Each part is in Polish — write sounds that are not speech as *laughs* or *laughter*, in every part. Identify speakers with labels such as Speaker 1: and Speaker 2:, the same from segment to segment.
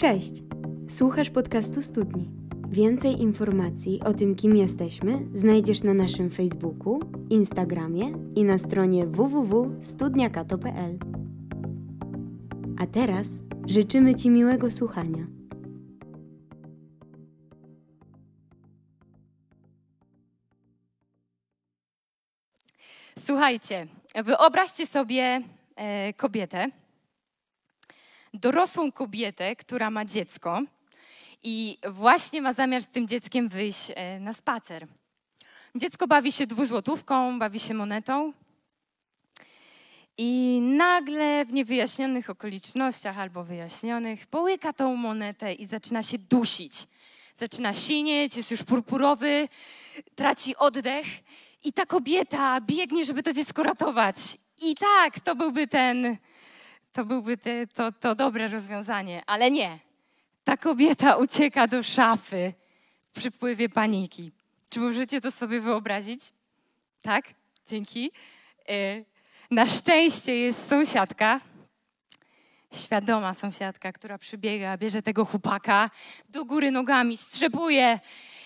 Speaker 1: Cześć! Słuchasz podcastu Studni. Więcej informacji o tym, kim jesteśmy, znajdziesz na naszym Facebooku, Instagramie i na stronie www.studniakato.pl. A teraz życzymy Ci miłego słuchania.
Speaker 2: Słuchajcie, wyobraźcie sobie e, kobietę, dorosłą kobietę, która ma dziecko i właśnie ma zamiar z tym dzieckiem wyjść e, na spacer. Dziecko bawi się dwuzłotówką, bawi się monetą i nagle w niewyjaśnionych okolicznościach albo wyjaśnionych połyka tą monetę i zaczyna się dusić. Zaczyna sinieć, jest już purpurowy, traci oddech i ta kobieta biegnie, żeby to dziecko ratować. I tak, to byłby ten, to byłby te, to, to dobre rozwiązanie, ale nie. Ta kobieta ucieka do szafy w przypływie paniki. Czy możecie to sobie wyobrazić? Tak? Dzięki. E, na szczęście jest sąsiadka, świadoma sąsiadka, która przybiega, bierze tego chłopaka do góry nogami, strzepuje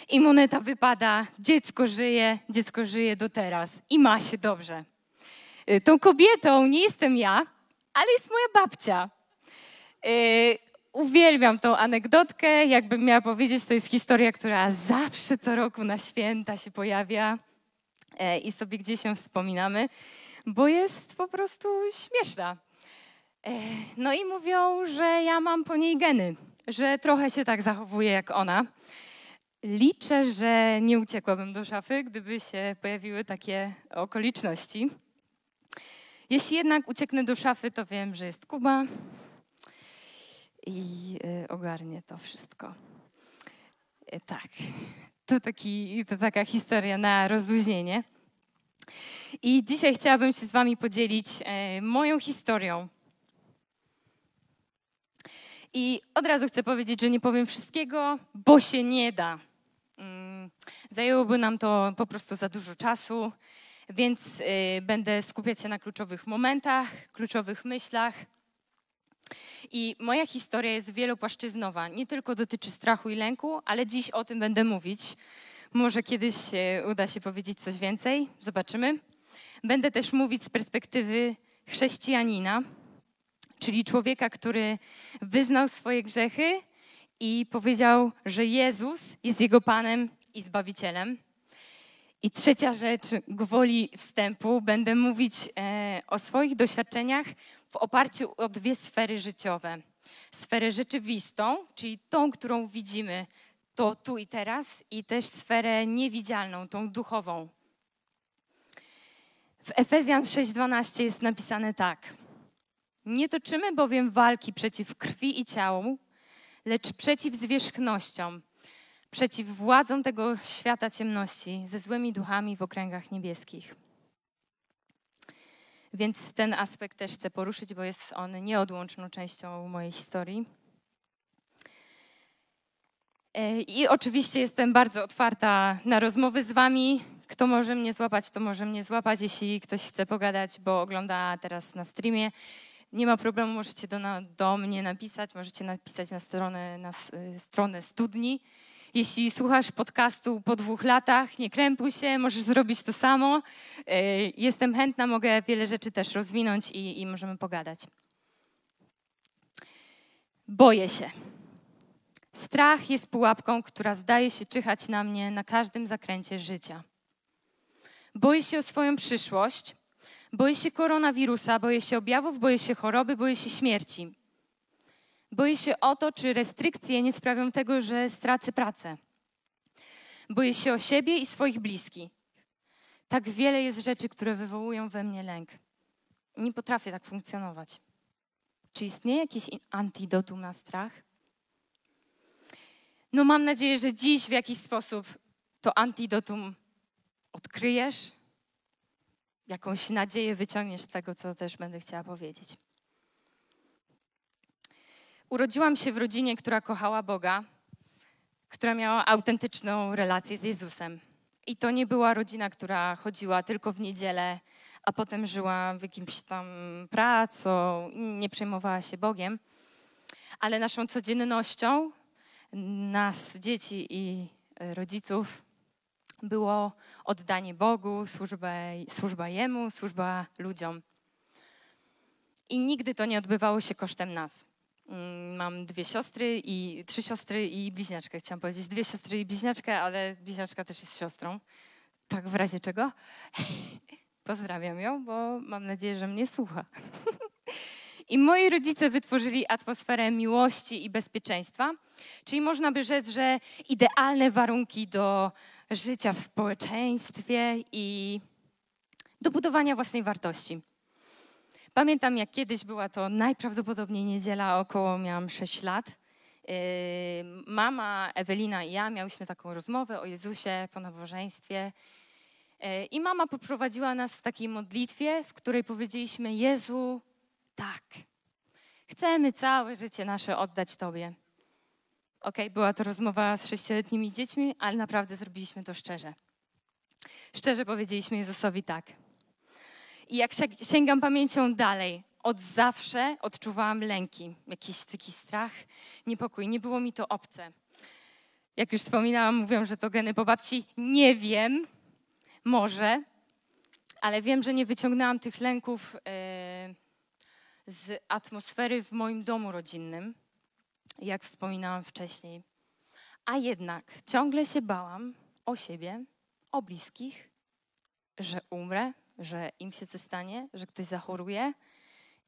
Speaker 2: i moneta wypada. Dziecko żyje, dziecko żyje do teraz i ma się dobrze. Y, Tą kobietą nie jestem ja, ale jest moja babcia. Yy, uwielbiam tą anegdotkę. Jakbym miała powiedzieć, to jest historia, która zawsze co roku na święta się pojawia e, i sobie gdzieś ją wspominamy, bo jest po prostu śmieszna. E, no i mówią, że ja mam po niej geny, że trochę się tak zachowuję jak ona. Liczę, że nie uciekłabym do szafy, gdyby się pojawiły takie okoliczności. Jeśli jednak ucieknę do szafy, to wiem, że jest Kuba i y, ogarnie to wszystko. Y, tak, to, taki, to taka historia na rozluźnienie. I dzisiaj chciałabym się z Wami podzielić e, moją historią. I od razu chcę powiedzieć, że nie powiem wszystkiego, bo się nie da. Mm, Zajęłoby nam to po prostu za dużo czasu, więc y, będę skupiać się na kluczowych momentach, kluczowych myślach. I moja historia jest wielopłaszczyznowa. Nie tylko dotyczy strachu i lęku, ale dziś o tym będę mówić. Może kiedyś e, uda się powiedzieć coś więcej, zobaczymy. Będę też mówić z perspektywy chrześcijanina, czyli człowieka, który wyznał swoje grzechy i powiedział, że Jezus jest jego Panem i Zbawicielem. I trzecia rzecz, gwoli wstępu, będę mówić e, o swoich doświadczeniach w oparciu o dwie sfery życiowe. Sferę rzeczywistą, czyli tą, którą widzimy, to tu i teraz, i też sferę niewidzialną, tą duchową. W Efezjan 6:12 jest napisane tak: Nie toczymy bowiem walki przeciw krwi i ciału, lecz przeciw zwierzchnościom, przeciw władzom tego świata ciemności, ze złymi duchami w okręgach niebieskich. Więc ten aspekt też chcę poruszyć, bo jest on nieodłączną częścią mojej historii. E, I oczywiście jestem bardzo otwarta na rozmowy z Wami. Kto może mnie złapać, to może mnie złapać. Jeśli ktoś chce pogadać, bo ogląda teraz na streamie, nie ma problemu, możecie do, do mnie napisać, możecie napisać na stronę, na stronę studni. Jeśli słuchasz podcastu po dwóch latach, nie krępuj się, możesz zrobić to samo. Y, Jestem chętna, mogę wiele rzeczy też rozwinąć i, i możemy pogadać. Boję się. Strach jest pułapką, która zdaje się czyhać na mnie na każdym zakręcie życia. Boję się o swoją przyszłość, boję się koronawirusa, boję się objawów, boję się choroby, boję się śmierci. Boję się o to, czy restrykcje nie sprawią tego, że stracę pracę. Boję się o siebie i swoich bliskich. Tak wiele jest rzeczy, które wywołują we mnie lęk. Nie potrafię tak funkcjonować. Czy istnieje jakieś in- antidotum na strach? No mam nadzieję, że dziś w jakiś sposób to antidotum odkryjesz, jakąś nadzieję wyciągniesz z tego, co też będę chciała powiedzieć. Urodziłam się w rodzinie, która kochała Boga, która miała autentyczną relację z Jezusem. I to nie była rodzina, która chodziła tylko w niedzielę, a potem żyła w jakimś tam pracą, nie przejmowała się Bogiem. ale naszą codziennością, nas, dzieci i e, rodziców, było oddanie Bogu, służba, służba Jemu, służba ludziom. I nigdy to nie odbywało się kosztem nas. Mm, Mam dwie siostry i trzy siostry i bliźniaczkę. Chciałam powiedzieć dwie siostry i bliźniaczkę, ale bliźniaczka też jest siostrą. Tak w razie czego. *laughs* Pozdrawiam ją, bo mam nadzieję, że mnie słucha. *laughs* I moi rodzice wytworzyli atmosferę miłości i bezpieczeństwa, czyli można by rzec, że idealne warunki do życia w społeczeństwie i do budowania własnej wartości. Pamiętam, jak kiedyś była to najprawdopodobniej niedziela, około miałam 6 lat. Yy, Mama, Ewelina i ja miałyśmy taką rozmowę o Jezusie po nabożeństwie. Yy, I mama poprowadziła nas w takiej modlitwie, w której powiedzieliśmy: Jezu, tak, chcemy całe życie nasze oddać Tobie. Okej, była to rozmowa z sześcioletnimi dziećmi, ale naprawdę zrobiliśmy to szczerze. Szczerze powiedzieliśmy Jezusowi tak. I jak si- sięgam pamięcią dalej, od zawsze odczuwałam lęki, jakiś taki strach, niepokój. Nie było mi to obce. Jak już wspominałam, mówią, że to geny po babci. Nie wiem, może, ale wiem, że nie wyciągnęłam tych lęków e, z atmosfery w moim domu rodzinnym, jak wspominałam wcześniej. A jednak ciągle się bałam o siebie, o bliskich, że umrę, że im się coś stanie, że ktoś zachoruje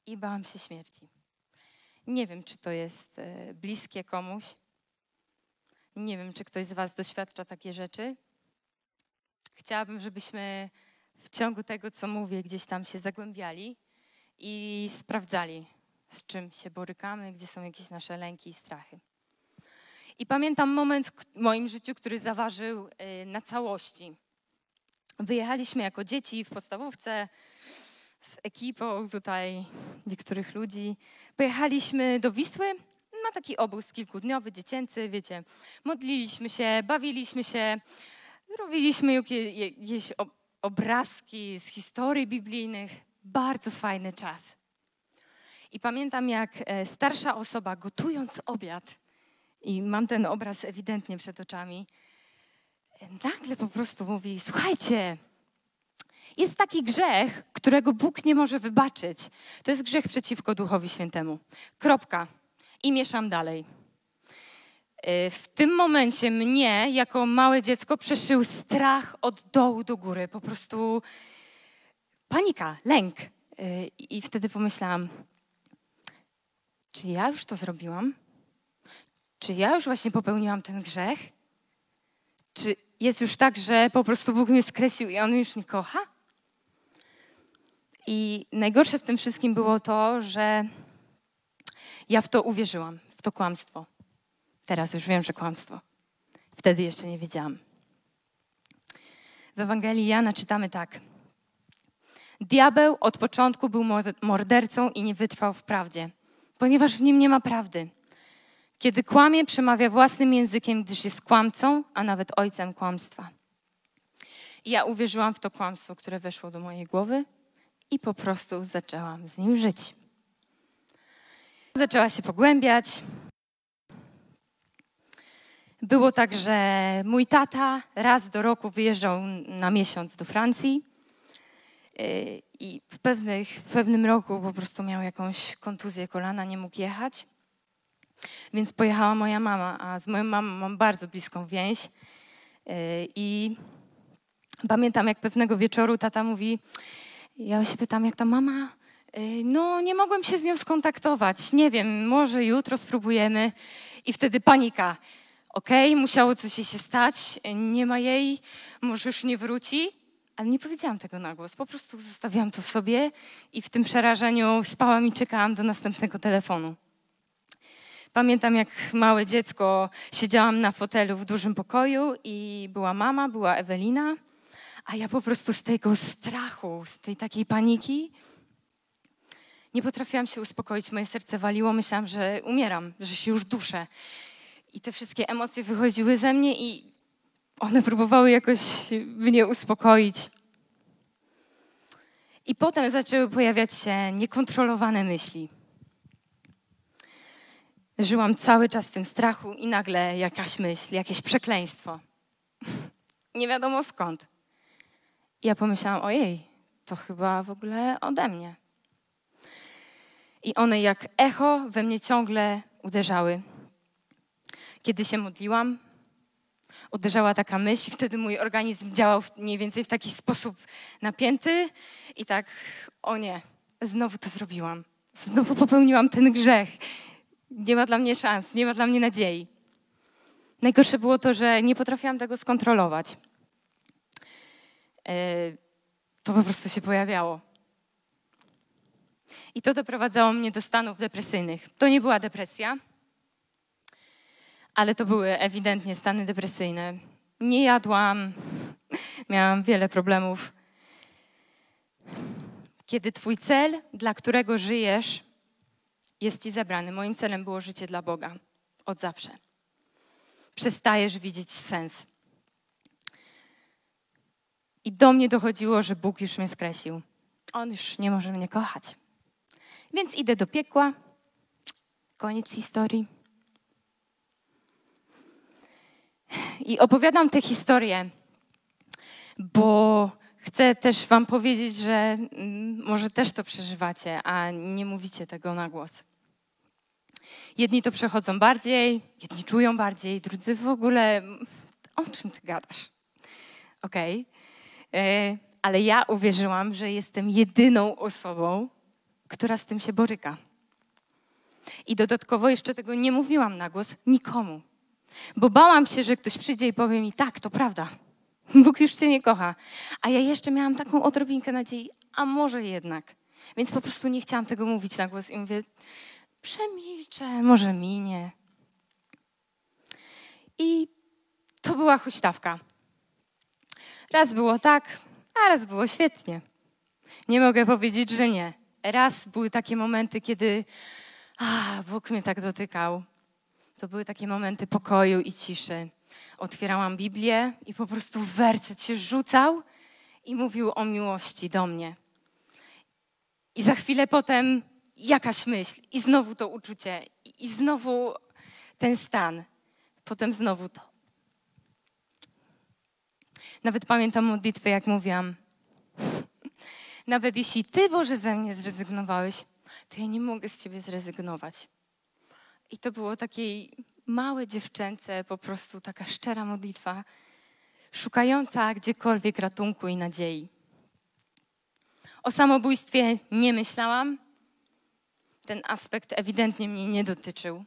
Speaker 2: i bałam się śmierci. Nie wiem, czy to jest e, bliskie komuś. Nie wiem, czy ktoś z Was doświadcza takie rzeczy. Chciałabym, żebyśmy w ciągu tego, co mówię, gdzieś tam się zagłębiali i sprawdzali, z czym się borykamy, gdzie są jakieś nasze lęki i strachy. I pamiętam moment w moim życiu, który zaważył y, na całości. Wyjechaliśmy jako dzieci w podstawówce z ekipą tutaj niektórych ludzi. Pojechaliśmy do Wisły na taki obóz kilkudniowy, dziecięcy, wiecie. Modliliśmy się, bawiliśmy się, robiliśmy jakie- jakieś ob- obrazki z historii biblijnych. Bardzo fajny czas. I pamiętam, jak e, starsza osoba gotując obiad, i mam ten obraz ewidentnie przed oczami, nagle po prostu mówi: Słuchajcie, jest taki grzech, którego Bóg nie może wybaczyć. To jest grzech przeciwko Duchowi Świętemu. Kropka. I mieszam dalej. E, W tym momencie mnie, jako małe dziecko, przeszył strach od dołu do góry. Po prostu panika, lęk. E, I wtedy pomyślałam, czy ja już to zrobiłam? Czy ja już właśnie popełniłam ten grzech? Czy jest już tak, że po prostu Bóg mnie skreślił i On już nie kocha? I najgorsze w tym wszystkim było to, że ja w to uwierzyłam, w to kłamstwo. Teraz już wiem, że kłamstwo. Wtedy jeszcze nie wiedziałam. W Ewangelii Jana czytamy tak. Diabeł od początku był mor- mordercą i nie wytrwał w prawdzie, ponieważ w nim nie ma prawdy. Kiedy kłamie, przemawia własnym językiem, gdyż jest kłamcą, a nawet ojcem kłamstwa. I ja uwierzyłam w to kłamstwo, które weszło do mojej głowy i po prostu zaczęłam z nim żyć. Zaczęła się pogłębiać. Było tak, że mój tata raz do roku wyjeżdżał na miesiąc do Francji yy, i w, pewnych, w pewnym roku po prostu miał jakąś kontuzję kolana, nie mógł jechać. Więc pojechała moja mama, a z moją mamą mam bardzo bliską więź. Yy, I pamiętam, jak pewnego wieczoru tata mówi, ja się pytam, jak ta mama? Yy, No, nie mogłem się z nią skontaktować. Nie wiem, może jutro spróbujemy. I wtedy panika. Okej, musiało coś jej się stać, nie ma jej, może już nie wróci. Ale nie powiedziałam tego na głos, po prostu zostawiłam to w sobie i w tym przerażeniu spałam i czekałam do następnego telefonu. Pamiętam, jak małe dziecko siedziałam na fotelu w dużym pokoju i była mama, była Ewelina, a ja po prostu z tego strachu, z tej takiej paniki nie potrafiłam się uspokoić. Moje serce waliło, myślałam, że umieram, że się już duszę. I te wszystkie emocje wychodziły ze mnie i one próbowały jakoś mnie uspokoić. I potem zaczęły pojawiać się niekontrolowane myśli. Żyłam cały czas w tym strachu i nagle jakaś myśl, jakieś przekleństwo. *laughs* Nie wiadomo skąd. I ja pomyślałam, ojej, to chyba w ogóle ode mnie. I one jak echo we mnie ciągle uderzały. Kiedy się modliłam, uderzała taka myśl, i wtedy mój organizm działał mniej więcej w taki sposób napięty i tak, o nie, znowu to zrobiłam. Znowu popełniłam ten grzech. Nie ma dla mnie szans, nie ma dla mnie nadziei. Najgorsze było to, że nie potrafiłam tego skontrolować. E, To po prostu się pojawiało. I to doprowadzało mnie do stanów depresyjnych. To nie była depresja, ale to były ewidentnie stany depresyjne. Nie jadłam, *laughs* miałam wiele problemów. Kiedy Twój cel, dla którego żyjesz, jest Ci zebrany, moim celem było życie dla Boga od zawsze. Przestajesz widzieć sens. I do mnie dochodziło, że Bóg już mnie skreślił. On już nie może mnie kochać. Więc idę do piekła. Koniec historii. I opowiadam tę historię, bo chcę też Wam powiedzieć, że mm, może też to przeżywacie, a nie mówicie tego na głos. Jedni to przechodzą bardziej, jedni czują bardziej, drudzy w ogóle. O czym ty gadasz? Okej. E, Ale ja uwierzyłam, że jestem jedyną osobą, która z tym się boryka. I dodatkowo jeszcze tego nie mówiłam na głos nikomu. Bo bałam się, że ktoś przyjdzie i powie mi, tak, to prawda. *laughs* Bóg już cię nie kocha. A ja jeszcze miałam taką odrobinkę nadziei, a może jednak. Więc po prostu nie chciałam tego mówić na głos i mówię, przemilczę, może minie. I to była huśtawka. Raz było tak, a raz było świetnie. Nie mogę powiedzieć, że nie. Raz były takie momenty, kiedy a, Bóg mnie tak dotykał. To były takie momenty pokoju i ciszy. Otwierałam Biblię i po prostu werset się rzucał i mówił o miłości do mnie. I za chwilę potem jakaś myśl i znowu to uczucie i, znowu ten stan. Potem znowu to. Nawet pamiętam modlitwę, jak mówiłam. *laughs* Nawet jeśli Ty, Boże, ze mnie zrezygnowałeś, to ja nie mogę z Ciebie zrezygnować. I to było takie małe dziewczęce, po prostu taka szczera modlitwa, szukająca gdziekolwiek ratunku i nadziei. O samobójstwie nie myślałam. Ten aspekt ewidentnie mnie nie dotyczył.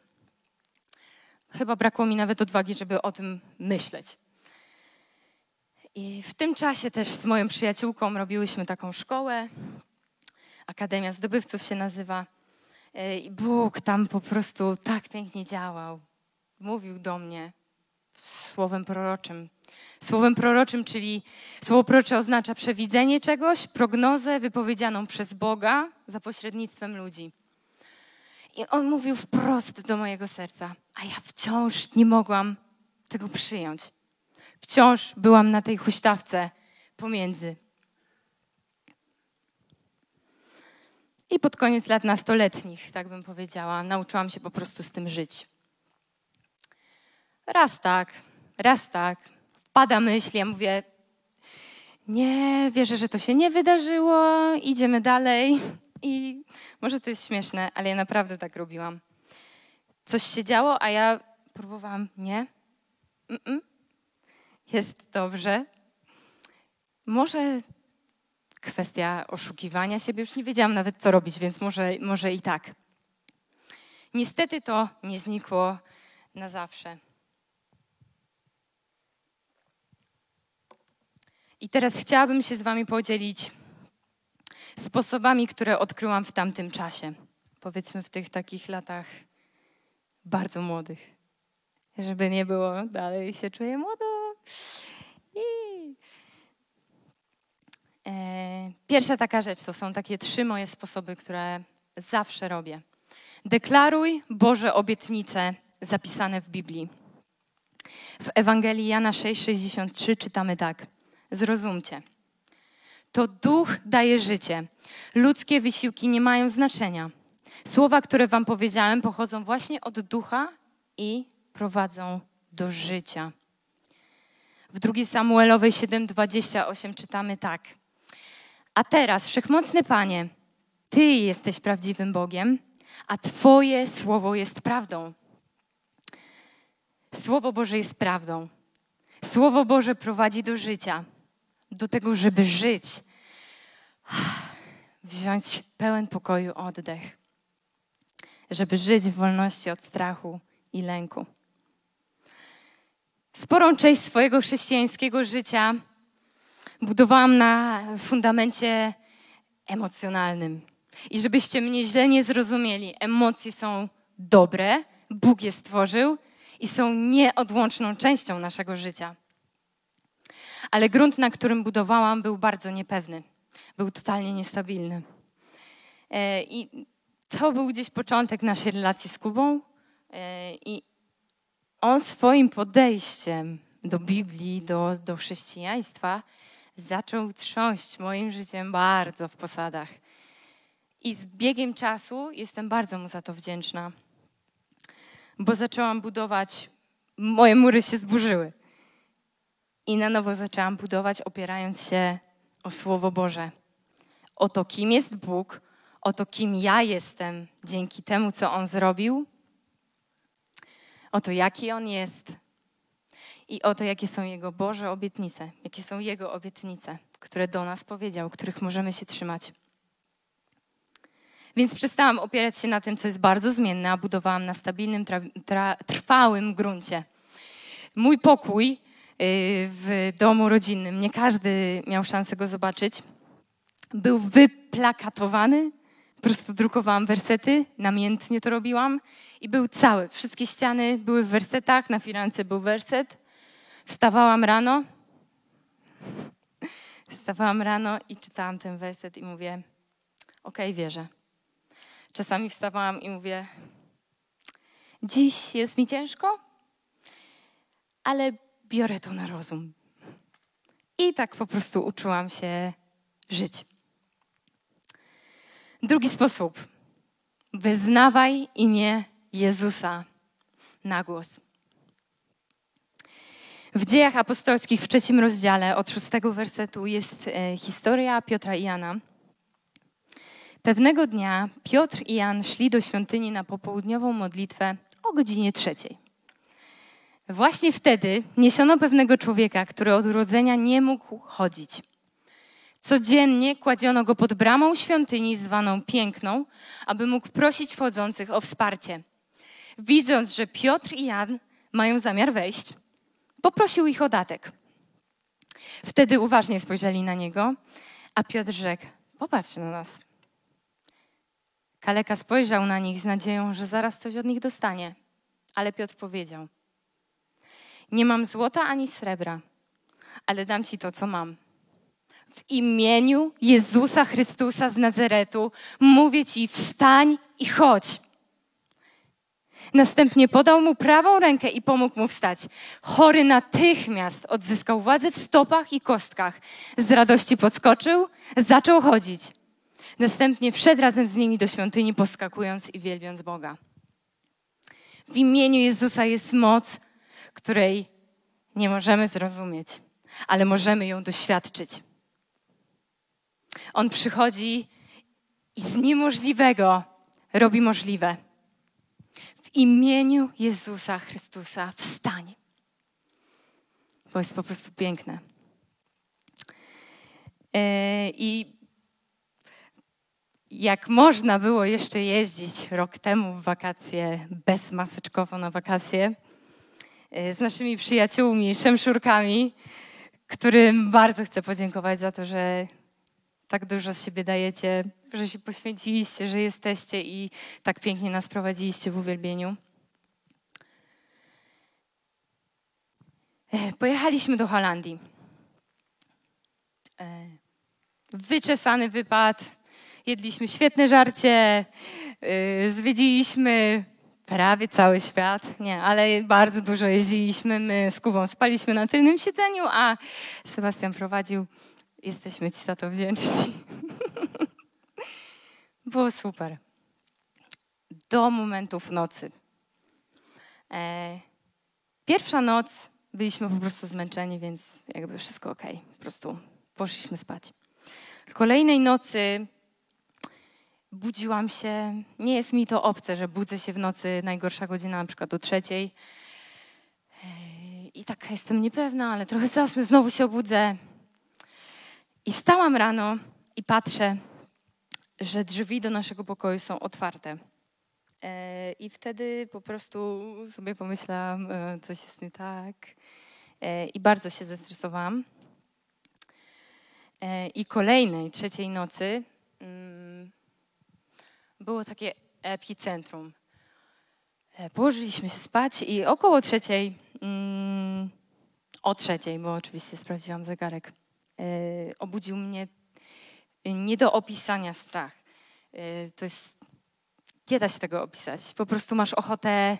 Speaker 2: Chyba brakło mi nawet odwagi, żeby o tym myśleć. I w tym czasie też z moją przyjaciółką robiłyśmy taką szkołę. Akademia Zdobywców się nazywa. E, I Bóg tam po prostu tak pięknie działał. Mówił do mnie słowem proroczym. Słowem proroczym, czyli słowo prorocze oznacza przewidzenie czegoś, prognozę wypowiedzianą przez Boga za pośrednictwem ludzi. I on mówił wprost do mojego serca, a ja wciąż nie mogłam tego przyjąć. Wciąż byłam na tej huśtawce pomiędzy. I pod koniec lat nastoletnich, tak bym powiedziała, nauczyłam się po prostu z tym żyć. Raz tak, raz tak. Pada myśl, ja mówię, nie, wierzę, że to się nie wydarzyło, idziemy dalej. I może to jest śmieszne, ale ja naprawdę tak robiłam. Coś się działo, a ja próbowałam, nie, Mm-mm. jest dobrze. Może kwestia oszukiwania siebie, już nie wiedziałam nawet, co robić, więc może, może i tak. Niestety to nie znikło na zawsze. I teraz chciałabym się z Wami podzielić sposobami, które odkryłam w tamtym czasie. Powiedzmy w tych takich latach bardzo młodych. Żeby nie było, dalej się czuję młodo. I... E, Pierwsza taka rzecz to są takie trzy moje sposoby, które zawsze robię. Deklaruj Boże obietnice zapisane w Biblii. W Ewangelii Jana 6,63 czytamy tak. Zrozumcie. To duch daje życie. Ludzkie wysiłki nie mają znaczenia. Słowa, które Wam powiedziałem, pochodzą właśnie od ducha i prowadzą do życia. W 2 Samuelowej 7:28 czytamy tak. A teraz, wszechmocny Panie, Ty jesteś prawdziwym Bogiem, a Twoje słowo jest prawdą. Słowo Boże jest prawdą. Słowo Boże prowadzi do życia, do tego, żeby żyć, wziąć pełen pokoju oddech, żeby żyć w wolności od strachu i lęku. Sporą część swojego chrześcijańskiego życia budowałam na fundamencie emocjonalnym. I żebyście mnie źle nie zrozumieli, emocje są dobre, Bóg je stworzył i są nieodłączną częścią naszego życia. Ale grunt, na którym budowałam, był bardzo niepewny. Był totalnie niestabilny. E, I to był gdzieś początek naszej relacji z Kubą. E, I on swoim podejściem do Biblii, do, do chrześcijaństwa zaczął trząść moim życiem bardzo w posadach. I z biegiem czasu jestem bardzo mu za to wdzięczna, bo zaczęłam budować, moje mury się zburzyły. I na nowo zaczęłam budować, opierając się o Słowo Boże. O to, kim jest Bóg, o to, kim ja jestem dzięki temu, co On zrobił, o to, jaki On jest i o to, jakie są Jego Boże obietnice, jakie są Jego obietnice, które do nas powiedział, których możemy się trzymać. Więc przestałam opierać się na tym, co jest bardzo zmienne, a budowałam na stabilnym, trwałym gruncie. Mój pokój w domu rodzinnym, nie każdy miał szansę go zobaczyć, był wyplakatowany. Po prostu drukowałam wersety, namiętnie to robiłam i był cały. Wszystkie ściany były w wersetach, na firance był werset. Wstawałam rano, *laughs* wstawałam rano i czytałam ten werset i mówię, okej, okay, wierzę. Czasami wstawałam i mówię: Dziś jest mi ciężko, ale biorę to na rozum. I tak po prostu uczyłam się żyć. Drugi sposób. Wyznawaj imię Jezusa na głos. W dziejach apostolskich w trzecim rozdziale od szóstego wersetu jest e, historia Piotra i Jana. Pewnego dnia Piotr i Jan szli do świątyni na popołudniową modlitwę o godzinie trzeciej. Właśnie wtedy niesiono pewnego człowieka, który od urodzenia nie mógł chodzić. Codziennie kładziono go pod bramą świątyni zwaną Piękną, aby mógł prosić wchodzących o wsparcie. Widząc, że Piotr i Jan mają zamiar wejść, poprosił ich o datek. Wtedy uważnie spojrzeli na niego, a Piotr rzekł: Popatrz na nas. Kaleka spojrzał na nich z nadzieją, że zaraz coś od nich dostanie. Ale Piotr powiedział: Nie mam złota ani srebra, ale dam ci to, co mam. W imieniu Jezusa Chrystusa z Nazaretu mówię ci: wstań i chodź. Następnie podał mu prawą rękę i pomógł mu wstać. Chory natychmiast odzyskał władzę w stopach i kostkach. Z radości podskoczył, zaczął chodzić. Następnie wszedł razem z nimi do świątyni, poskakując i wielbiąc Boga. W imieniu Jezusa jest moc, której nie możemy zrozumieć, ale możemy ją doświadczyć. On przychodzi i z niemożliwego robi możliwe. W imieniu Jezusa Chrystusa wstań. Bo jest po prostu piękne. E, I jak można było jeszcze jeździć rok temu w wakacje, bezmaseczkowo na wakacje, z naszymi przyjaciółmi, szemszurkami, którym bardzo chcę podziękować za to, że tak dużo z siebie dajecie, że się poświęciliście, że jesteście i tak pięknie nas prowadziliście w uwielbieniu. E, pojechaliśmy do Holandii. E, wyczesany wypad, jedliśmy świetne żarcie, zwiedziliśmy prawie cały świat, nie, ale bardzo dużo jeździliśmy. My z Kubą spaliśmy na tylnym siedzeniu, a Sebastian prowadził. Jesteśmy Ci za to wdzięczni. *laughs* Było super. do momentów nocy. E, pierwsza noc byliśmy po prostu zmęczeni, więc jakby wszystko ok. Po prostu poszliśmy spać. Kolejnej nocy budziłam się. Nie jest mi to obce, że budzę się w nocy, najgorsza godzina, na przykład o trzeciej. I taka jestem niepewna, ale trochę zasnę, znowu się obudzę. I wstałam rano i patrzę, że drzwi do naszego pokoju są otwarte. I wtedy po prostu sobie pomyślałam, e, coś jest nie tak. I bardzo się zestresowałam. I kolejnej, trzeciej nocy było takie epicentrum. Położyliśmy się spać i około trzeciej, mm, o trzeciej, bo oczywiście sprawdziłam zegarek, obudził mnie nie do opisania strach. To jest nie da się tego opisać. Po prostu masz ochotę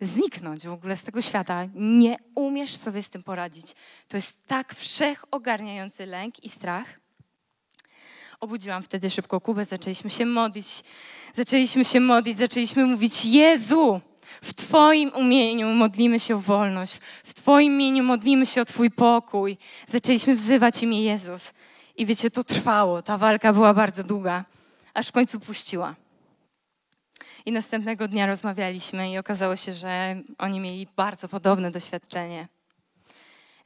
Speaker 2: zniknąć w ogóle z tego świata. Nie umiesz sobie z tym poradzić. To jest tak wszechogarniający lęk i strach. Obudziłam wtedy szybko Kubę, zaczęliśmy się modlić. Zaczęliśmy się modlić, zaczęliśmy mówić: Jezu, w Twoim imieniu modlimy się o wolność, w Twoim imieniu modlimy się o Twój pokój. Zaczęliśmy wzywać imię Jezus. I wiecie, to trwało, ta walka była bardzo długa, aż w końcu puściła. I następnego dnia rozmawialiśmy i okazało się, że oni mieli bardzo podobne doświadczenie.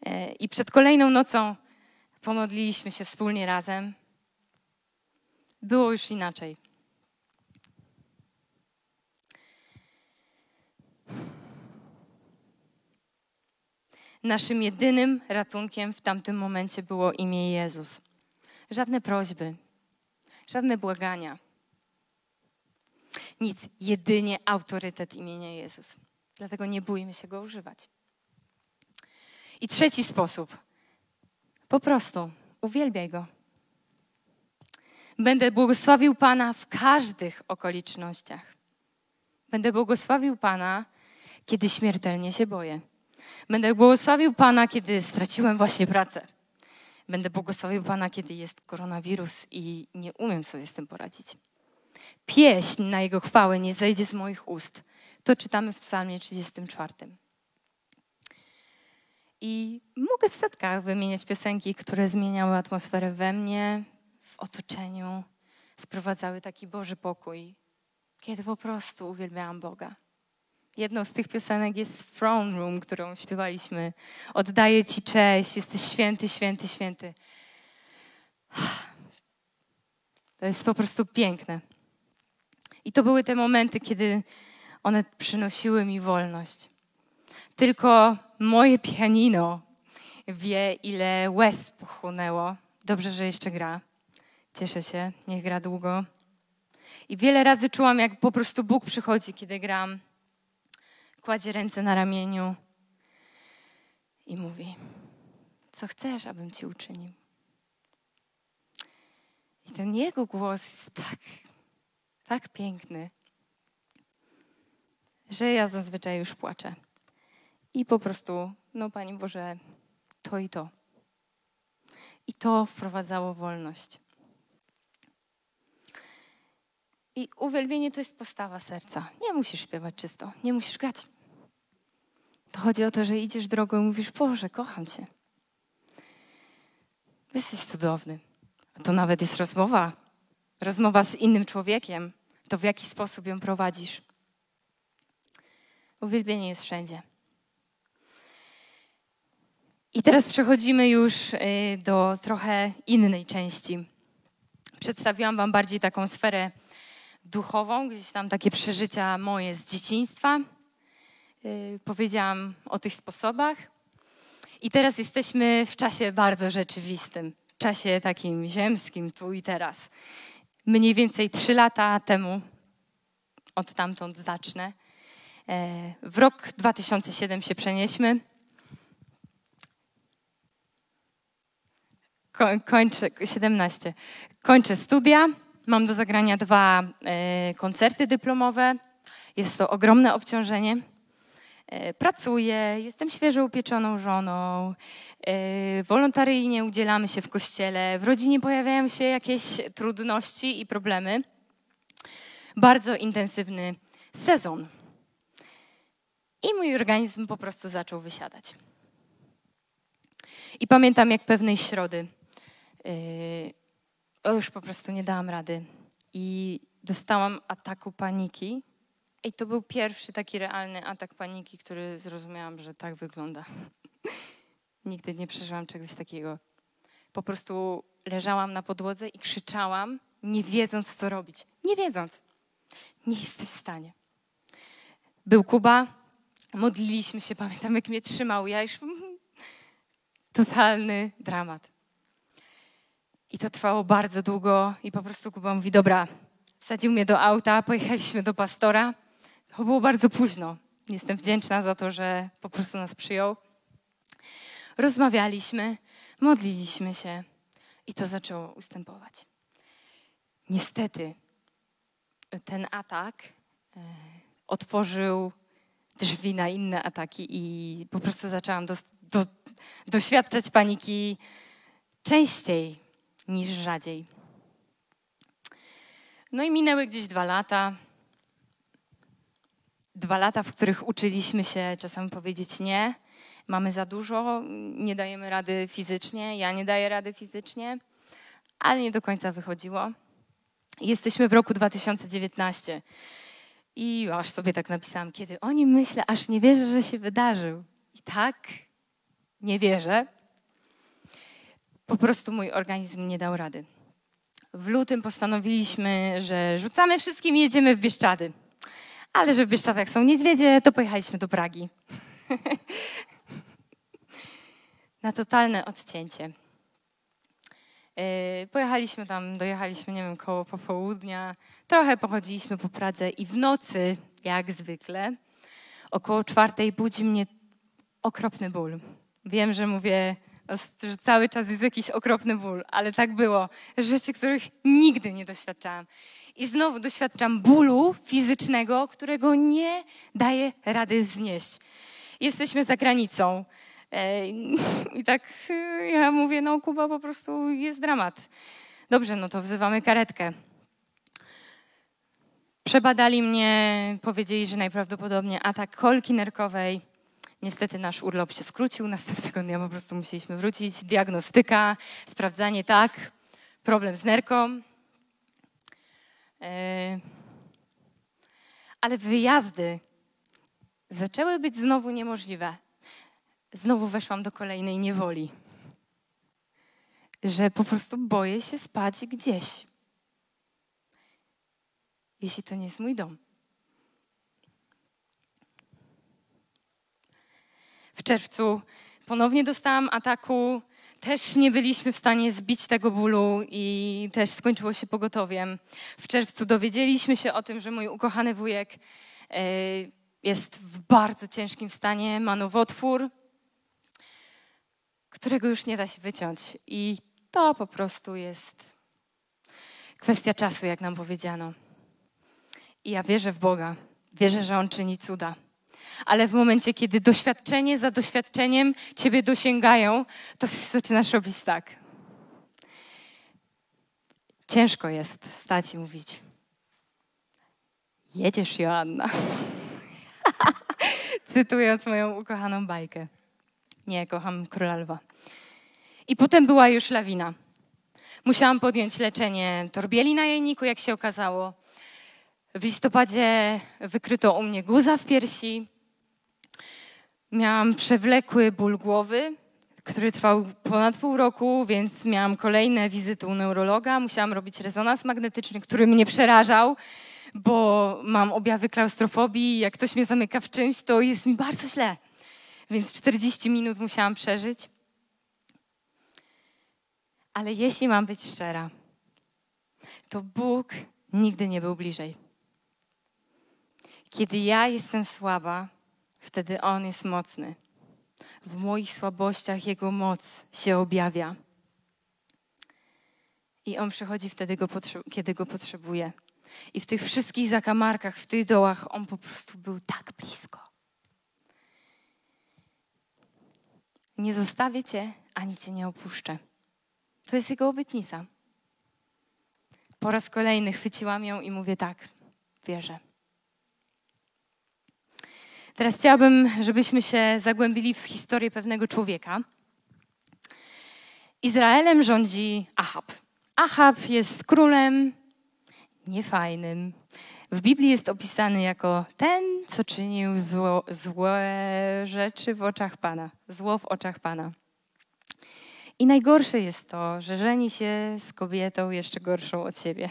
Speaker 2: E, I przed kolejną nocą pomodliliśmy się wspólnie razem. Było już inaczej. Naszym jedynym ratunkiem w tamtym momencie było imię Jezus. Żadne prośby, żadne błagania nic, jedynie autorytet imienia Jezus. Dlatego nie bójmy się go używać. I trzeci sposób. Po prostu uwielbiaj go. Będę błogosławił Pana w każdych okolicznościach. Będę błogosławił Pana, kiedy śmiertelnie się boję. Będę błogosławił Pana, kiedy straciłem właśnie pracę. Będę błogosławił Pana, kiedy jest koronawirus i nie umiem sobie z tym poradzić pieśń na Jego chwałę nie zejdzie z moich ust. To czytamy w Psalmie 34. I mogę w setkach wymieniać piosenki, które zmieniały atmosferę we mnie, w otoczeniu, sprowadzały taki Boży pokój, kiedy po prostu uwielbiałam Boga. Jedną z tych piosenek jest Throne Room, którą śpiewaliśmy. Oddaję Ci cześć, jesteś święty, święty, święty. To jest po prostu piękne. I to były te momenty, kiedy one przynosiły mi wolność. Tylko moje pianino wie, ile łez pochłonęło. Dobrze, że jeszcze gra. Cieszę się, niech gra długo. I wiele razy czułam, jak po prostu Bóg przychodzi, kiedy gram. Kładzie ręce na ramieniu i mówi: Co chcesz, abym ci uczynił? I ten jego głos jest tak tak piękny, że ja zazwyczaj już płaczę. I po prostu, no Pani Boże, to i to. I to wprowadzało wolność. I uwielbienie to jest postawa serca. Nie musisz śpiewać czysto, nie musisz grać. To chodzi o to, że idziesz drogą i mówisz: Boże, kocham Cię. Jesteś cudowny. To nawet jest rozmowa rozmowa z innym człowiekiem, to w jaki sposób ją prowadzisz. Uwielbienie jest wszędzie. I teraz przechodzimy już y, do trochę innej części. Przedstawiłam Wam bardziej taką sferę duchową, gdzieś tam takie przeżycia moje z dzieciństwa. Y, powiedziałam o tych sposobach. I teraz jesteśmy w czasie bardzo rzeczywistym, w czasie takim ziemskim, tu i teraz mniej więcej trzy lata temu, od tamtąd zacznę. E, w rok 2007 się przenieśmy. Kończę, 17. Kończę studia. Mam do zagrania dwa e, koncerty dyplomowe. Jest to ogromne obciążenie. E, pracuję, jestem świeżo upieczoną żoną, e, wolontaryjnie udzielamy się w kościele, w rodzinie pojawiają się jakieś trudności i problemy. bardzo intensywny sezon. I mój organizm po prostu zaczął wysiadać. I pamiętam, jak pewnej środy, już po prostu nie dałam rady. I dostałam ataku paniki. I to był pierwszy taki realny atak paniki, który zrozumiałam, że tak wygląda. *laughs* Nigdy nie przeżyłam czegoś takiego. Po prostu leżałam na podłodze i krzyczałam, nie wiedząc, co robić. Nie wiedząc. Nie jesteś w stanie. Był Kuba, modliliśmy się, pamiętam, jak mnie trzymał. Ja już totalny dramat. I to trwało bardzo długo i po prostu Kuba mówi, dobra, wsadził mnie do auta, pojechaliśmy do pastora. To było bardzo późno. Jestem wdzięczna za to, że po prostu nas przyjął. Rozmawialiśmy, modliliśmy się i to zaczęło ustępować. Niestety ten atak e, otworzył drzwi na inne ataki i po prostu zaczęłam do, do, doświadczać paniki częściej niż rzadziej. No i minęły gdzieś dwa lata. Dwa lata, w których uczyliśmy się czasami powiedzieć nie. Mamy za dużo, nie dajemy rady fizycznie, ja nie daję rady fizycznie, ale nie do końca wychodziło. Jesteśmy w roku 2019. I aż sobie tak napisałam, kiedy o nim myślę, aż nie wierzę, że się wydarzył. I tak, nie wierzę. Po prostu mój organizm nie dał rady. W lutym postanowiliśmy, że rzucamy wszystkim i jedziemy w Bieszczady. Ale że w Bieszczadach są niedźwiedzie, to pojechaliśmy do Pragi. *laughs* Na totalne odcięcie. Yy, pojechaliśmy tam, dojechaliśmy, nie wiem, koło popołudnia. Trochę pochodziliśmy po Pradze i w nocy, jak zwykle, około czwartej budzi mnie okropny ból. Wiem, że mówię, że cały czas jest jakiś okropny ból, ale tak było. Rzeczy, których nigdy nie doświadczałam. I znowu doświadczam bólu fizycznego, którego nie daję rady znieść. Jesteśmy za granicą. E, *laughs* I tak y, ja mówię, no Kuba po prostu jest dramat. Dobrze, no to wzywamy karetkę. Przebadali mnie, powiedzieli, że najprawdopodobniej atak kolki nerkowej. Niestety nasz urlop się skrócił, *laughs* następnego dnia po prostu musieliśmy wrócić. Diagnostyka, sprawdzanie, tak, problem z nerką. E, ale wyjazdy zaczęły być znowu niemożliwe znowu weszłam do kolejnej niewoli. Że po prostu boję się spać gdzieś. Jeśli to nie jest mój dom. W czerwcu ponownie dostałam ataku. Też nie byliśmy w stanie zbić tego bólu i też skończyło się pogotowiem. W czerwcu dowiedzieliśmy się o tym, że mój ukochany wujek e, jest w bardzo ciężkim stanie, ma nowotwór, którego już nie da się wyciąć. I to po prostu jest kwestia czasu, jak nam powiedziano. I ja wierzę w Boga, wierzę, że On czyni cuda. Ale w momencie, kiedy doświadczenie za doświadczeniem Ciebie dosięgają, to zaczynasz robić tak. Ciężko jest stać i mówić: Jedziesz, Joanna. *laughs* Cytując moją ukochaną bajkę. Nie, kocham Króla Lwa. I potem była już lawina. Musiałam podjąć leczenie torbieli na jajniku, jak się okazało. W listopadzie wykryto u mnie guza w piersi. Miałam przewlekły ból głowy, który trwał ponad pół roku, więc miałam kolejne wizyty u neurologa. Musiałam robić rezonans magnetyczny, który mnie przerażał, bo mam objawy klaustrofobii. Jak ktoś mnie zamyka w czymś, to jest mi bardzo źle więc 40 minut musiałam przeżyć. Ale jeśli mam być szczera, to Bóg nigdy nie był bliżej. Kiedy ja jestem słaba, wtedy On jest mocny. W moich słabościach Jego moc się objawia. I On przychodzi wtedy, go kiedy go potrzebuje. I w tych wszystkich zakamarkach, w tych dołach, On po prostu był tak blisko. Nie zostawię cię, ani cię nie opuszczę. To jest jego obietnica. Po raz kolejny chwyciłam ją i mówię tak. wierze. Teraz chciałabym, żebyśmy się zagłębili w historię pewnego człowieka. Izraelem rządzi Ahab. Ahab jest królem niefajnym. W Biblii jest opisany jako ten, co czynił zło, złe rzeczy w oczach Pana, zło w oczach Pana. I najgorsze jest to, że żeni się z kobietą jeszcze gorszą od siebie.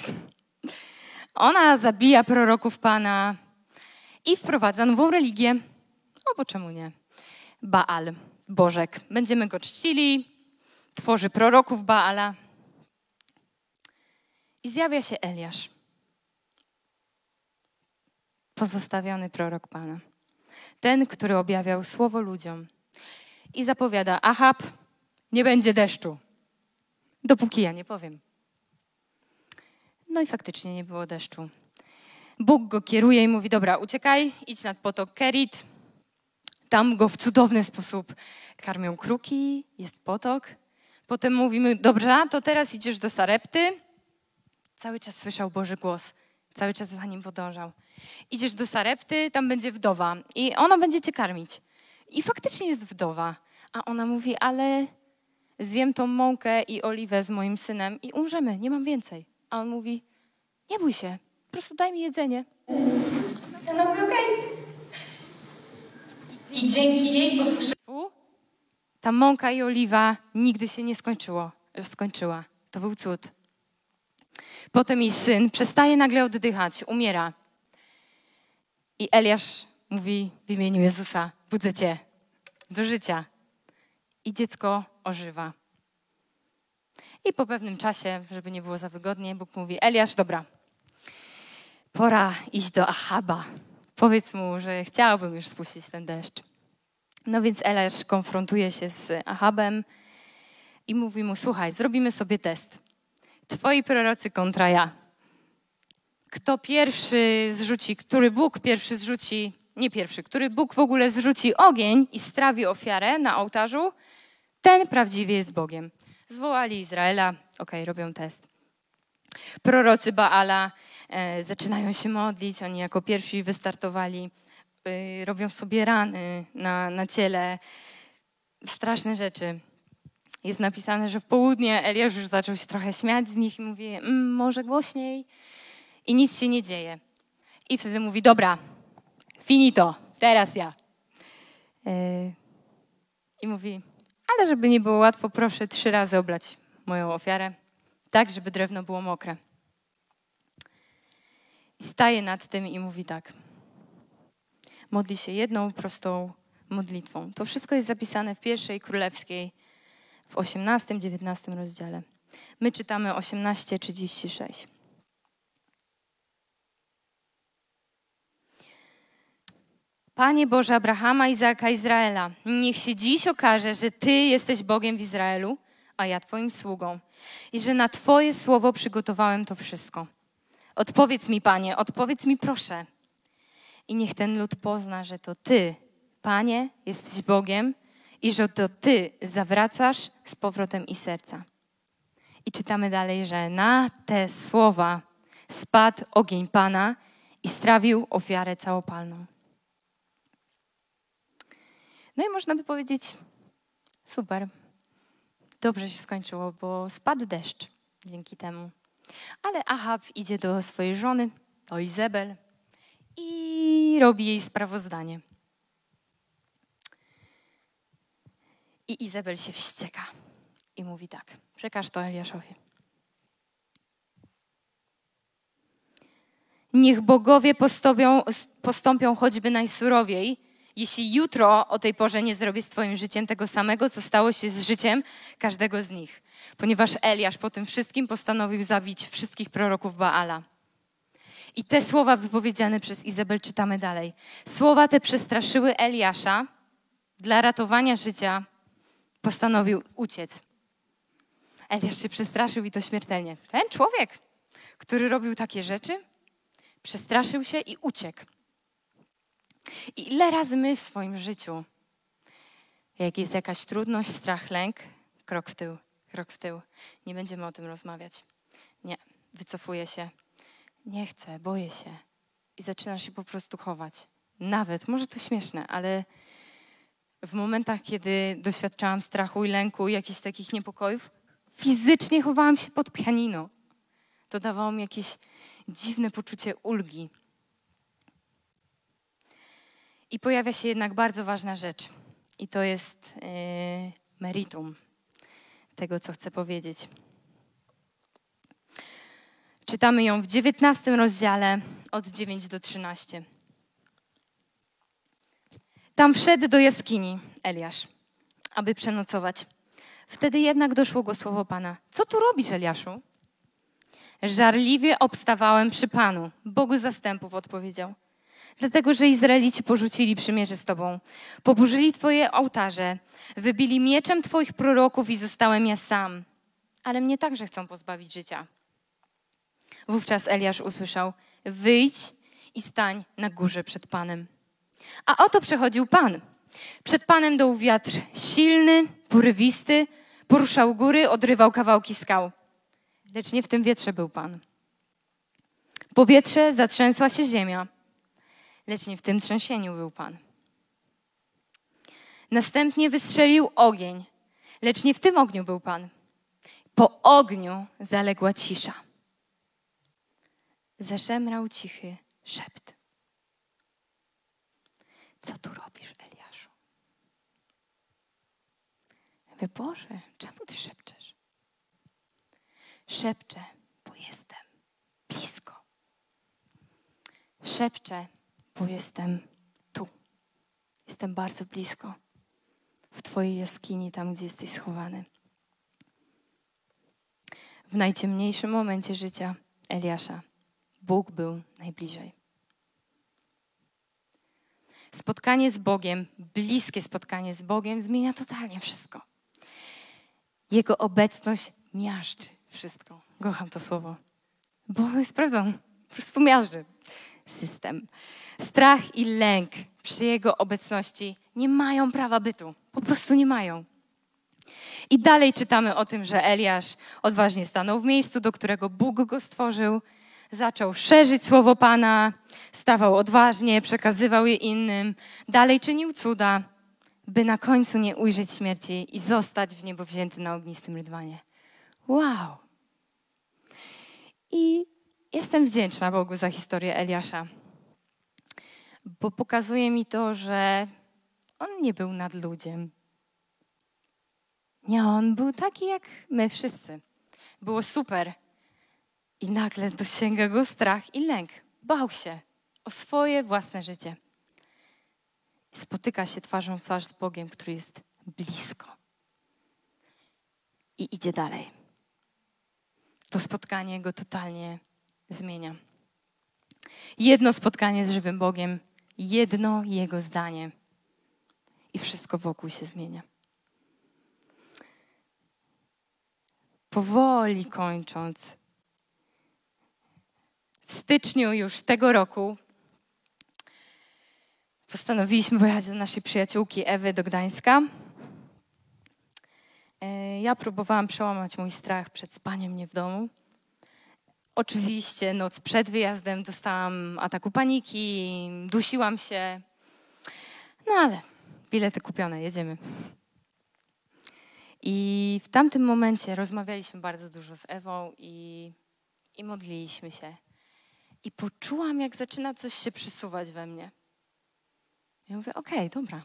Speaker 2: Ona zabija proroków Pana i wprowadza nową religię. No bo czemu nie? Baal, Bożek. Będziemy go czcili, tworzy proroków Baala. I zjawia się Eliasz, pozostawiony prorok Pana. Ten, który objawiał słowo ludziom. I zapowiada: Ahab, nie będzie deszczu, dopóki ja nie powiem. No i faktycznie nie było deszczu. Bóg go kieruje i mówi: Dobra, uciekaj, idź nad potok Kerit. Tam go w cudowny sposób karmią kruki, jest potok. Potem mówimy: Dobrze, to teraz idziesz do Sarepty. Cały czas słyszał Boży głos, cały czas za nim podążał. Idziesz do Sarepty, tam będzie wdowa i ona będzie cię karmić. I faktycznie jest wdowa. A ona mówi: Ale zjem tą mąkę i oliwę z moim synem i umrzemy, nie mam więcej. A on mówi: Nie bój się, prostu daj mi jedzenie. I ona mówi: Okej. I dzięki jej posłuszeństwu ta mąka i oliwa nigdy się nie skończyło, skończyła. To był cud. Potem jej syn przestaje nagle oddychać, umiera. I Eliasz mówi w imieniu Jezusa: Budzę cię do życia. I dziecko ożywa. I po pewnym czasie, żeby nie było za wygodnie, Bóg mówi: Eliasz, dobra, pora iść do Ahaba. Powiedz mu, że chciałbym już spuścić ten deszcz. No więc Eliasz konfrontuje się z Ahabem i mówi mu: Słuchaj, zrobimy sobie test. Twoi prorocy kontra ja. Kto pierwszy zrzuci, który Bóg pierwszy zrzuci, nie pierwszy, który Bóg w ogóle zrzuci ogień i strawi ofiarę na ołtarzu, ten prawdziwie jest Bogiem. Zwołali Izraela, okej, okay, robią test. Prorocy Baala zaczynają się modlić, oni jako pierwsi wystartowali, e, robią sobie rany na, na ciele, straszne rzeczy. Jest napisane, że w południe Eliasz już zaczął się trochę śmiać z nich i mówi, mmm, może głośniej. I nic się nie dzieje. I wtedy mówi, dobra, finito, teraz ja. E, I mówi, ale żeby nie było łatwo, proszę trzy razy oblać moją ofiarę, tak, żeby drewno było mokre. I staje nad tym i mówi tak. Modli się jedną prostą modlitwą. To wszystko jest zapisane w pierwszej królewskiej, w 18-19 rozdziale. My czytamy 18:36. Panie Boże Abrahama, Izaaka, Izraela, niech się dziś okaże, że Ty jesteś Bogiem w Izraelu, a ja Twoim sługą, i że na Twoje słowo przygotowałem to wszystko. Odpowiedz mi, Panie, odpowiedz mi, proszę. I niech ten lud pozna, że to Ty, Panie, jesteś Bogiem i że to Ty zawracasz z powrotem i serca. I czytamy dalej, że na te słowa spadł ogień Pana i strawił ofiarę całopalną. No i można by powiedzieć, super, dobrze się skończyło, bo spadł deszcz dzięki temu. Ale Ahab idzie do swojej żony, do Izabel i robi jej sprawozdanie. I Izabel się wścieka i mówi tak, przekaż to Eliaszowi. Niech bogowie postąpią, postąpią choćby najsurowiej, jeśli jutro o tej porze nie zrobię z Twoim życiem tego samego, co stało się z życiem każdego z nich. Ponieważ Eliasz po tym wszystkim postanowił zabić wszystkich proroków Baala. I te słowa wypowiedziane przez Izabel czytamy dalej. Słowa te przestraszyły Eliasza dla ratowania życia postanowił uciec. Eliasz się przestraszył i to śmiertelnie. Ten człowiek, który robił takie rzeczy, przestraszył się i uciekł. I ile razy my w swoim życiu, jak jest jakaś trudność, strach, lęk, krok w tył, krok w tył. Nie będziemy o tym rozmawiać. Nie, wycofuję się. Nie chcę, boję się. i zaczynasz się po prostu chować. Nawet, może to śmieszne, ale w momentach, kiedy doświadczałam strachu i lęku jakichś takich niepokojów, fizycznie chowałam się pod pianino. To dawało mi jakieś dziwne poczucie ulgi. I pojawia się jednak bardzo ważna rzecz, i to jest yy, meritum tego, co chcę powiedzieć. Czytamy ją w 19 rozdziale od 9 do 13. Tam wszedł do jaskini Eliasz, aby przenocować. Wtedy jednak doszło go słowo Pana. Co tu robisz, Eliaszu? Żarliwie obstawałem przy Panu, Bogu zastępów, odpowiedział. Dlatego, że Izraelici porzucili przymierze z Tobą, poburzyli Twoje ołtarze, wybili mieczem Twoich proroków i zostałem ja sam. Ale mnie także chcą pozbawić życia. Wówczas Eliasz usłyszał: Wyjdź i stań na górze przed Panem. A oto przechodził Pan. Przed Panem dął wiatr silny, porywisty, poruszał góry, odrywał kawałki skał. Lecz nie w tym wietrze był Pan. Powietrze zatrzęsła się ziemia, lecz nie w tym trzęsieniu był Pan. Następnie wystrzelił ogień, lecz nie w tym ogniu był Pan. Po ogniu zaległa cisza. Zaszemrał cichy szept. Co tu robisz, Eliaszu? Mówię, Boże, czemu ty szepczesz? Szepczę, bo jestem blisko. Szepczę, bo jestem tu. Jestem bardzo blisko. W Twojej jaskini, tam gdzie jesteś schowany. W najciemniejszym momencie życia Eliasza Bóg był najbliżej. Spotkanie z Bogiem, bliskie spotkanie z Bogiem zmienia totalnie wszystko. Jego obecność miażdży wszystko. Kocham to słowo, bo jest prawdą. Po prostu miażdży system. Strach i lęk przy Jego obecności nie mają prawa bytu. Po prostu nie mają. I dalej czytamy o tym, że Eliasz odważnie stanął w miejscu, do którego Bóg go stworzył, zaczął szerzyć słowo Pana, stawał odważnie, przekazywał je innym, dalej czynił cuda, by na końcu nie ujrzeć śmierci i zostać w niebo wzięty na ognistym rydwanie. Wow! I jestem wdzięczna Bogu za historię Eliasza, bo pokazuje mi to, że on nie był nad ludziem. Nie, on był taki jak my wszyscy. Było super. I nagle dosięga go strach i lęk. Bał się o swoje własne życie. Spotyka się twarzą w twarz z Bogiem, który jest blisko. I idzie dalej. To spotkanie go totalnie zmienia. Jedno spotkanie z żywym Bogiem, jedno Jego zdanie i wszystko wokół się zmienia. Powoli kończąc, w styczniu już tego roku postanowiliśmy pojechać do naszej przyjaciółki Ewy do Gdańska. E, ja próbowałam przełamać mój strach przed spaniem mnie w domu. Oczywiście noc przed wyjazdem dostałam ataku paniki, dusiłam się. No ale bilety kupione, jedziemy. I w tamtym momencie rozmawialiśmy bardzo dużo z Ewą i, i modliliśmy się. I poczułam, jak zaczyna coś się przesuwać we mnie. Ja mówię, okej, okay, dobra.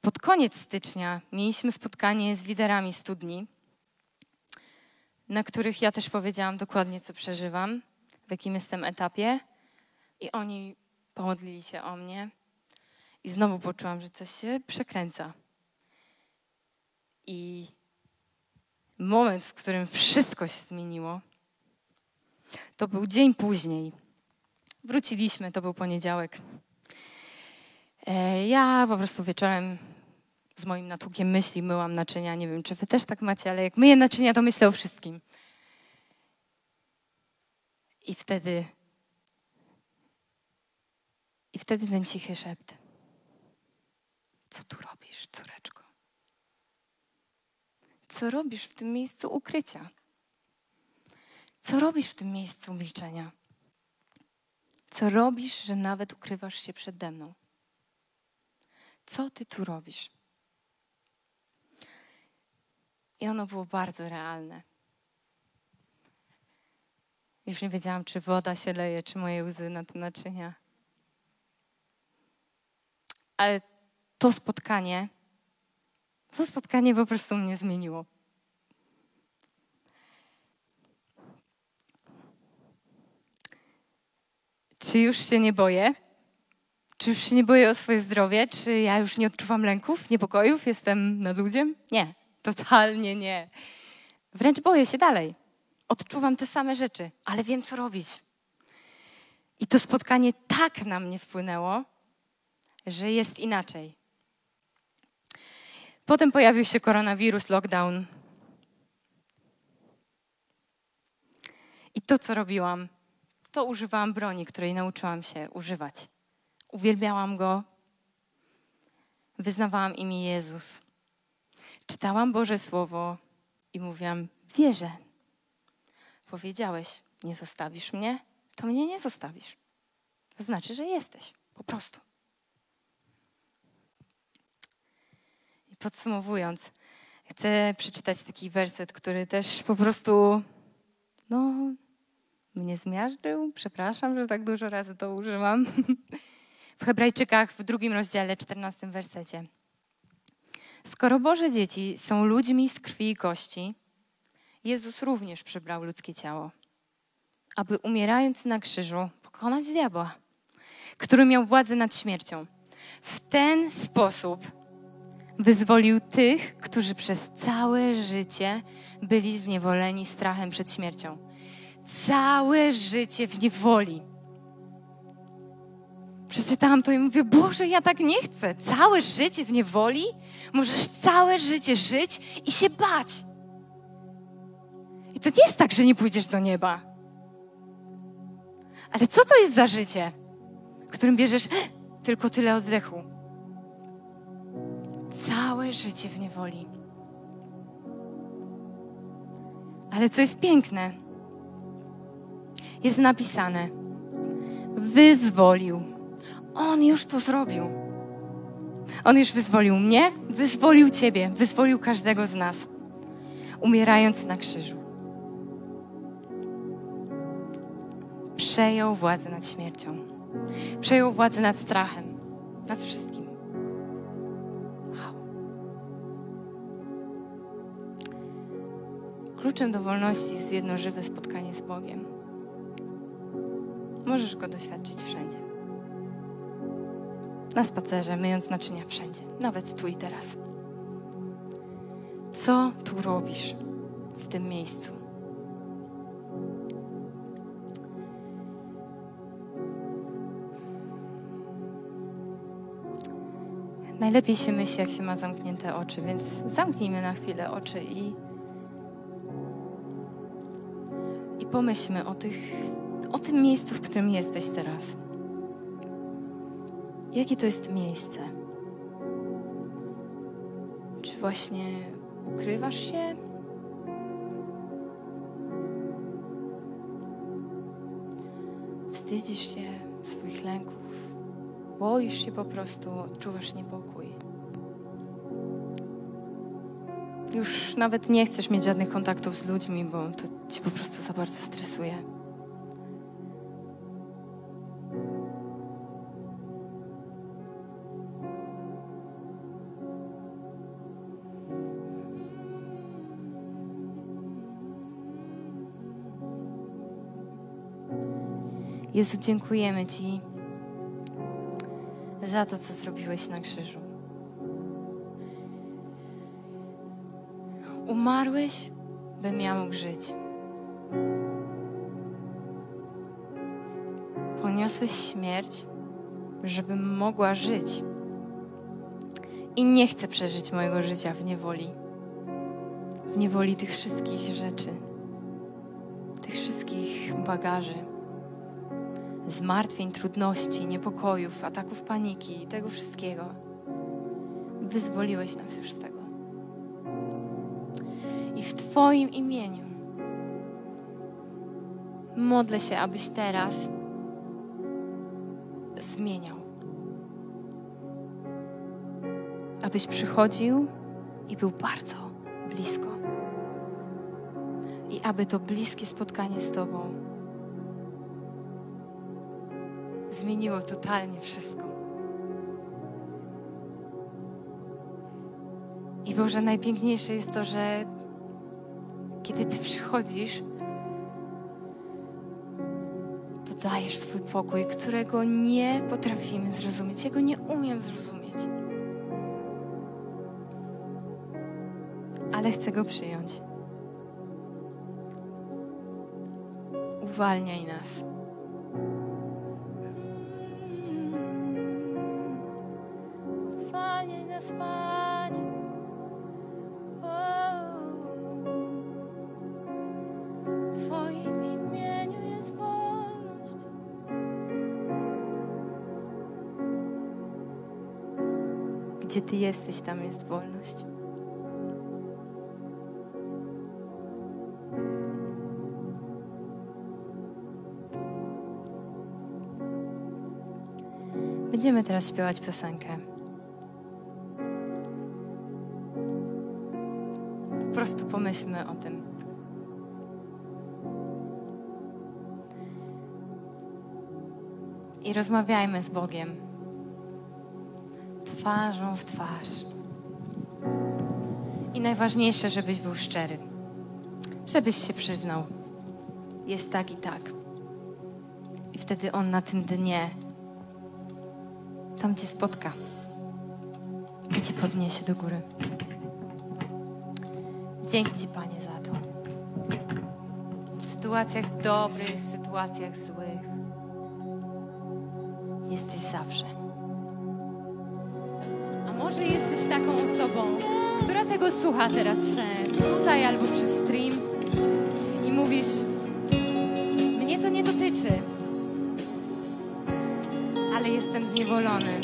Speaker 2: Pod koniec stycznia mieliśmy spotkanie z liderami studni na których ja też powiedziałam dokładnie, co przeżywam, w jakim jestem etapie. I oni pomodlili się o mnie. I znowu poczułam, że coś się przekręca. I moment, w którym wszystko się zmieniło, to był dzień później. Wróciliśmy, to był poniedziałek. E, ja po prostu wieczorem z moim natłukiem myśli myłam naczynia. Nie wiem, czy wy też tak macie, ale jak myję naczynia, to myślę o wszystkim. I wtedy i wtedy ten cichy szept. Co tu robisz, córeczko? Co robisz w tym miejscu ukrycia? Co robisz w tym miejscu milczenia? Co robisz, że nawet ukrywasz się przede mną? Co ty tu robisz? I ono było bardzo realne. Już nie wiedziałam, czy woda się leje, czy moje łzy na te naczynia. Ale to spotkanie, to spotkanie po prostu mnie zmieniło. Czy już się nie boję? Czy już się nie boję o swoje zdrowie? Czy ja już nie odczuwam lęków, niepokojów? Jestem nad ludziem? Nie, totalnie nie. Wręcz boję się dalej. Odczuwam te same rzeczy, ale wiem, co robić. I to spotkanie tak na mnie wpłynęło, że jest inaczej. Potem pojawił się koronawirus, lockdown. I to, co robiłam, to używałam broni, której nauczyłam się używać. Uwielbiałam go, wyznawałam imię Jezus, czytałam Boże Słowo i mówiłam: Wierzę. Powiedziałeś, nie zostawisz mnie, to mnie nie zostawisz. To znaczy, że jesteś, po prostu. I podsumowując, chcę przeczytać taki werset, który też po prostu, no, mnie zmiażdżył. Przepraszam, że tak dużo razy to używam. *laughs* W Hebrajczykach w drugim rozdziale, czternastym wersecie. Skoro Boże dzieci są ludźmi z krwi i kości, Jezus również przybrał ludzkie ciało, aby umierając na krzyżu pokonać diabła, który miał władzę nad śmiercią. W ten sposób wyzwolił tych, którzy przez całe życie byli zniewoleni strachem przed śmiercią. Całe życie w niewoli. Przeczytałam to i mówię, Boże, ja tak nie chcę. Całe życie w niewoli? Możesz całe życie żyć i się bać. I to nie jest tak, że nie pójdziesz do nieba. Ale co to jest za życie, którym bierzesz tylko tyle oddechu? Całe życie w niewoli. Ale co jest piękne, jest napisane: wyzwolił. On już to zrobił. On już wyzwolił mnie, wyzwolił Ciebie, wyzwolił każdego z nas, umierając na krzyżu. Przejął władzę nad śmiercią, przejął władzę nad strachem, nad wszystkim. Kluczem do wolności jest jedno żywe spotkanie z Bogiem. Możesz go doświadczyć wszędzie. Na spacerze, myjąc naczynia wszędzie, nawet tu i teraz. Co tu robisz w tym miejscu? Najlepiej się myśli, jak się ma zamknięte oczy, więc zamknijmy na chwilę oczy i, i pomyślmy o, tych, o tym miejscu, w którym jesteś teraz. Jakie to jest miejsce? Czy właśnie ukrywasz się? Wstydzisz się swoich lęków? Boisz się po prostu, odczuwasz niepokój. Już nawet nie chcesz mieć żadnych kontaktów z ludźmi, bo to cię po prostu za bardzo stresuje. Jezu, dziękujemy Ci za to, co zrobiłeś na krzyżu. Umarłeś, bym ja mógł żyć. Poniosłeś śmierć, żebym mogła żyć. I nie chcę przeżyć mojego życia w niewoli. W niewoli tych wszystkich rzeczy, tych wszystkich bagaży zmartwień, trudności, niepokojów, ataków paniki i tego wszystkiego. Wyzwoliłeś nas już z tego. I w Twoim imieniu modlę się, abyś teraz zmieniał. Abyś przychodził i był bardzo blisko. I aby to bliskie spotkanie z Tobą zmieniło totalnie wszystko. I Boże, najpiękniejsze jest to, że kiedy Ty przychodzisz, to dajesz swój pokój, którego nie potrafimy zrozumieć. Ja go nie umiem zrozumieć. Ale chcę go przyjąć. Uwalniaj nas. Gdzie Ty jesteś, tam jest wolność. Będziemy teraz śpiewać piosenkę. Prostu pomyślmy o tym. I rozmawiajmy z Bogiem twarzą w twarz. I najważniejsze, żebyś był szczery, żebyś się przyznał. Jest tak i tak. I wtedy On na tym dnie tam Cię spotka i Cię podniesie do góry. Dzięki Ci, Panie, za to. W sytuacjach dobrych, w sytuacjach złych jesteś zawsze. A może jesteś taką osobą, która tego słucha teraz e, tutaj albo przez stream i mówisz, mnie to nie dotyczy, ale jestem zniewolony.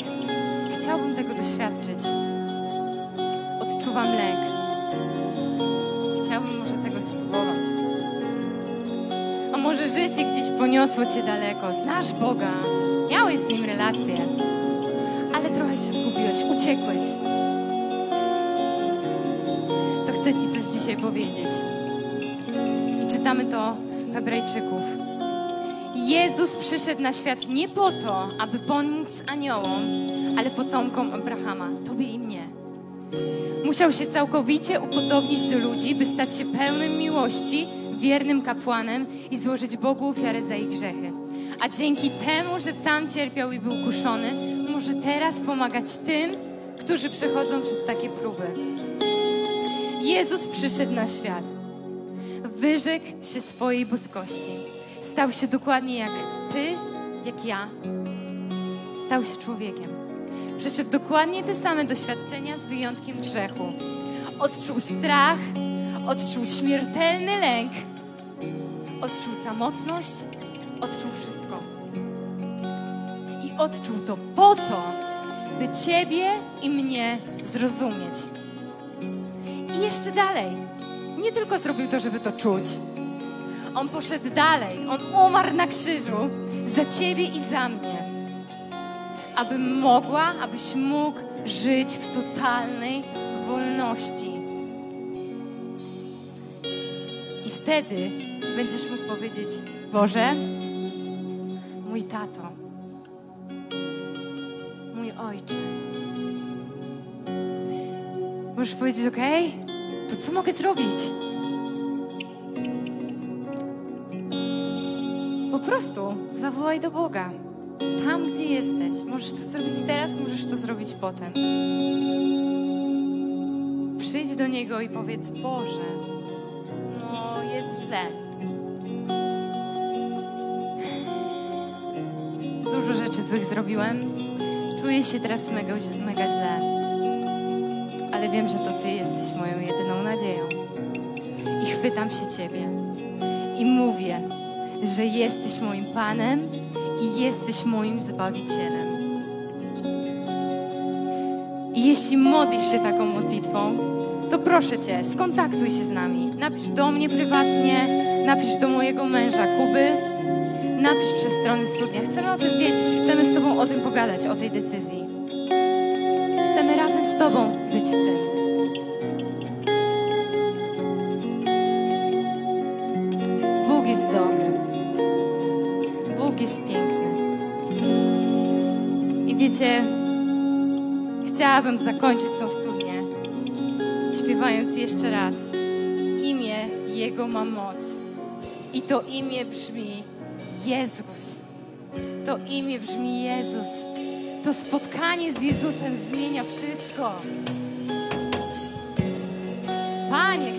Speaker 2: Chciałbym tego doświadczyć. Odczuwam lęk. Życie gdzieś poniosło cię daleko. Znasz Boga, miałeś z Nim relację, ale trochę się zgubiłeś, uciekłeś. To chcę Ci coś dzisiaj powiedzieć. I czytamy to Hebrajczyków. Jezus przyszedł na świat nie po to, aby pomóc aniołom, ale potomkom Abrahama, tobie i mnie. Musiał się całkowicie upodobnić do ludzi, by stać się pełnym miłości, wiernym kapłanem i złożyć Bogu ofiarę za ich grzechy. A dzięki temu, że sam cierpiał i był kuszony, może teraz pomagać tym, którzy przechodzą przez takie próby. Jezus przyszedł na świat. Wyrzekł się swojej boskości. Stał się dokładnie jak ty, jak ja. Stał się człowiekiem. Przeszedł dokładnie te same doświadczenia z wyjątkiem grzechu. Odczuł strach, odczuł śmiertelny lęk, odczuł samotność, odczuł wszystko. I odczuł to po to, by Ciebie i mnie zrozumieć. I jeszcze dalej. Nie tylko zrobił to, żeby to czuć. On poszedł dalej. On umarł na krzyżu za Ciebie i za mnie. Abym mogła, abyś mógł żyć w totalnej wolności. I wtedy będziesz mógł powiedzieć: Boże, mój tato, mój ojcze. Możesz powiedzieć: OK, to co mogę zrobić? Po prostu zawołaj do Boga. Tam, gdzie jesteś. Możesz to zrobić teraz, możesz to zrobić potem. Przyjdź do Niego i powiedz: Boże, no jest źle. Złych zrobiłem. Czuję się teraz mega, mega źle. Ale wiem, że to Ty jesteś moją jedyną nadzieją. I chwytam się Ciebie. I mówię, że jesteś moim Panem i jesteś moim Zbawicielem. I jeśli modlisz się taką modlitwą, to proszę Cię, skontaktuj się z nami. Napisz do mnie prywatnie, napisz do mojego męża Kuby, napisz przez stronę studnia. Chcemy o tym wiedzieć, chcemy z Tobą o tym pogadać, o tej decyzji. Chcemy razem z Tobą być w tym. Bóg jest dobry. Bóg jest piękny. I wiecie, chciałabym zakończyć tą studnię śpiewając jeszcze raz. Imię Jego ma moc. I to imię brzmi Jezus. To imię brzmi Jezus. To spotkanie z Jezusem zmienia wszystko. Panie,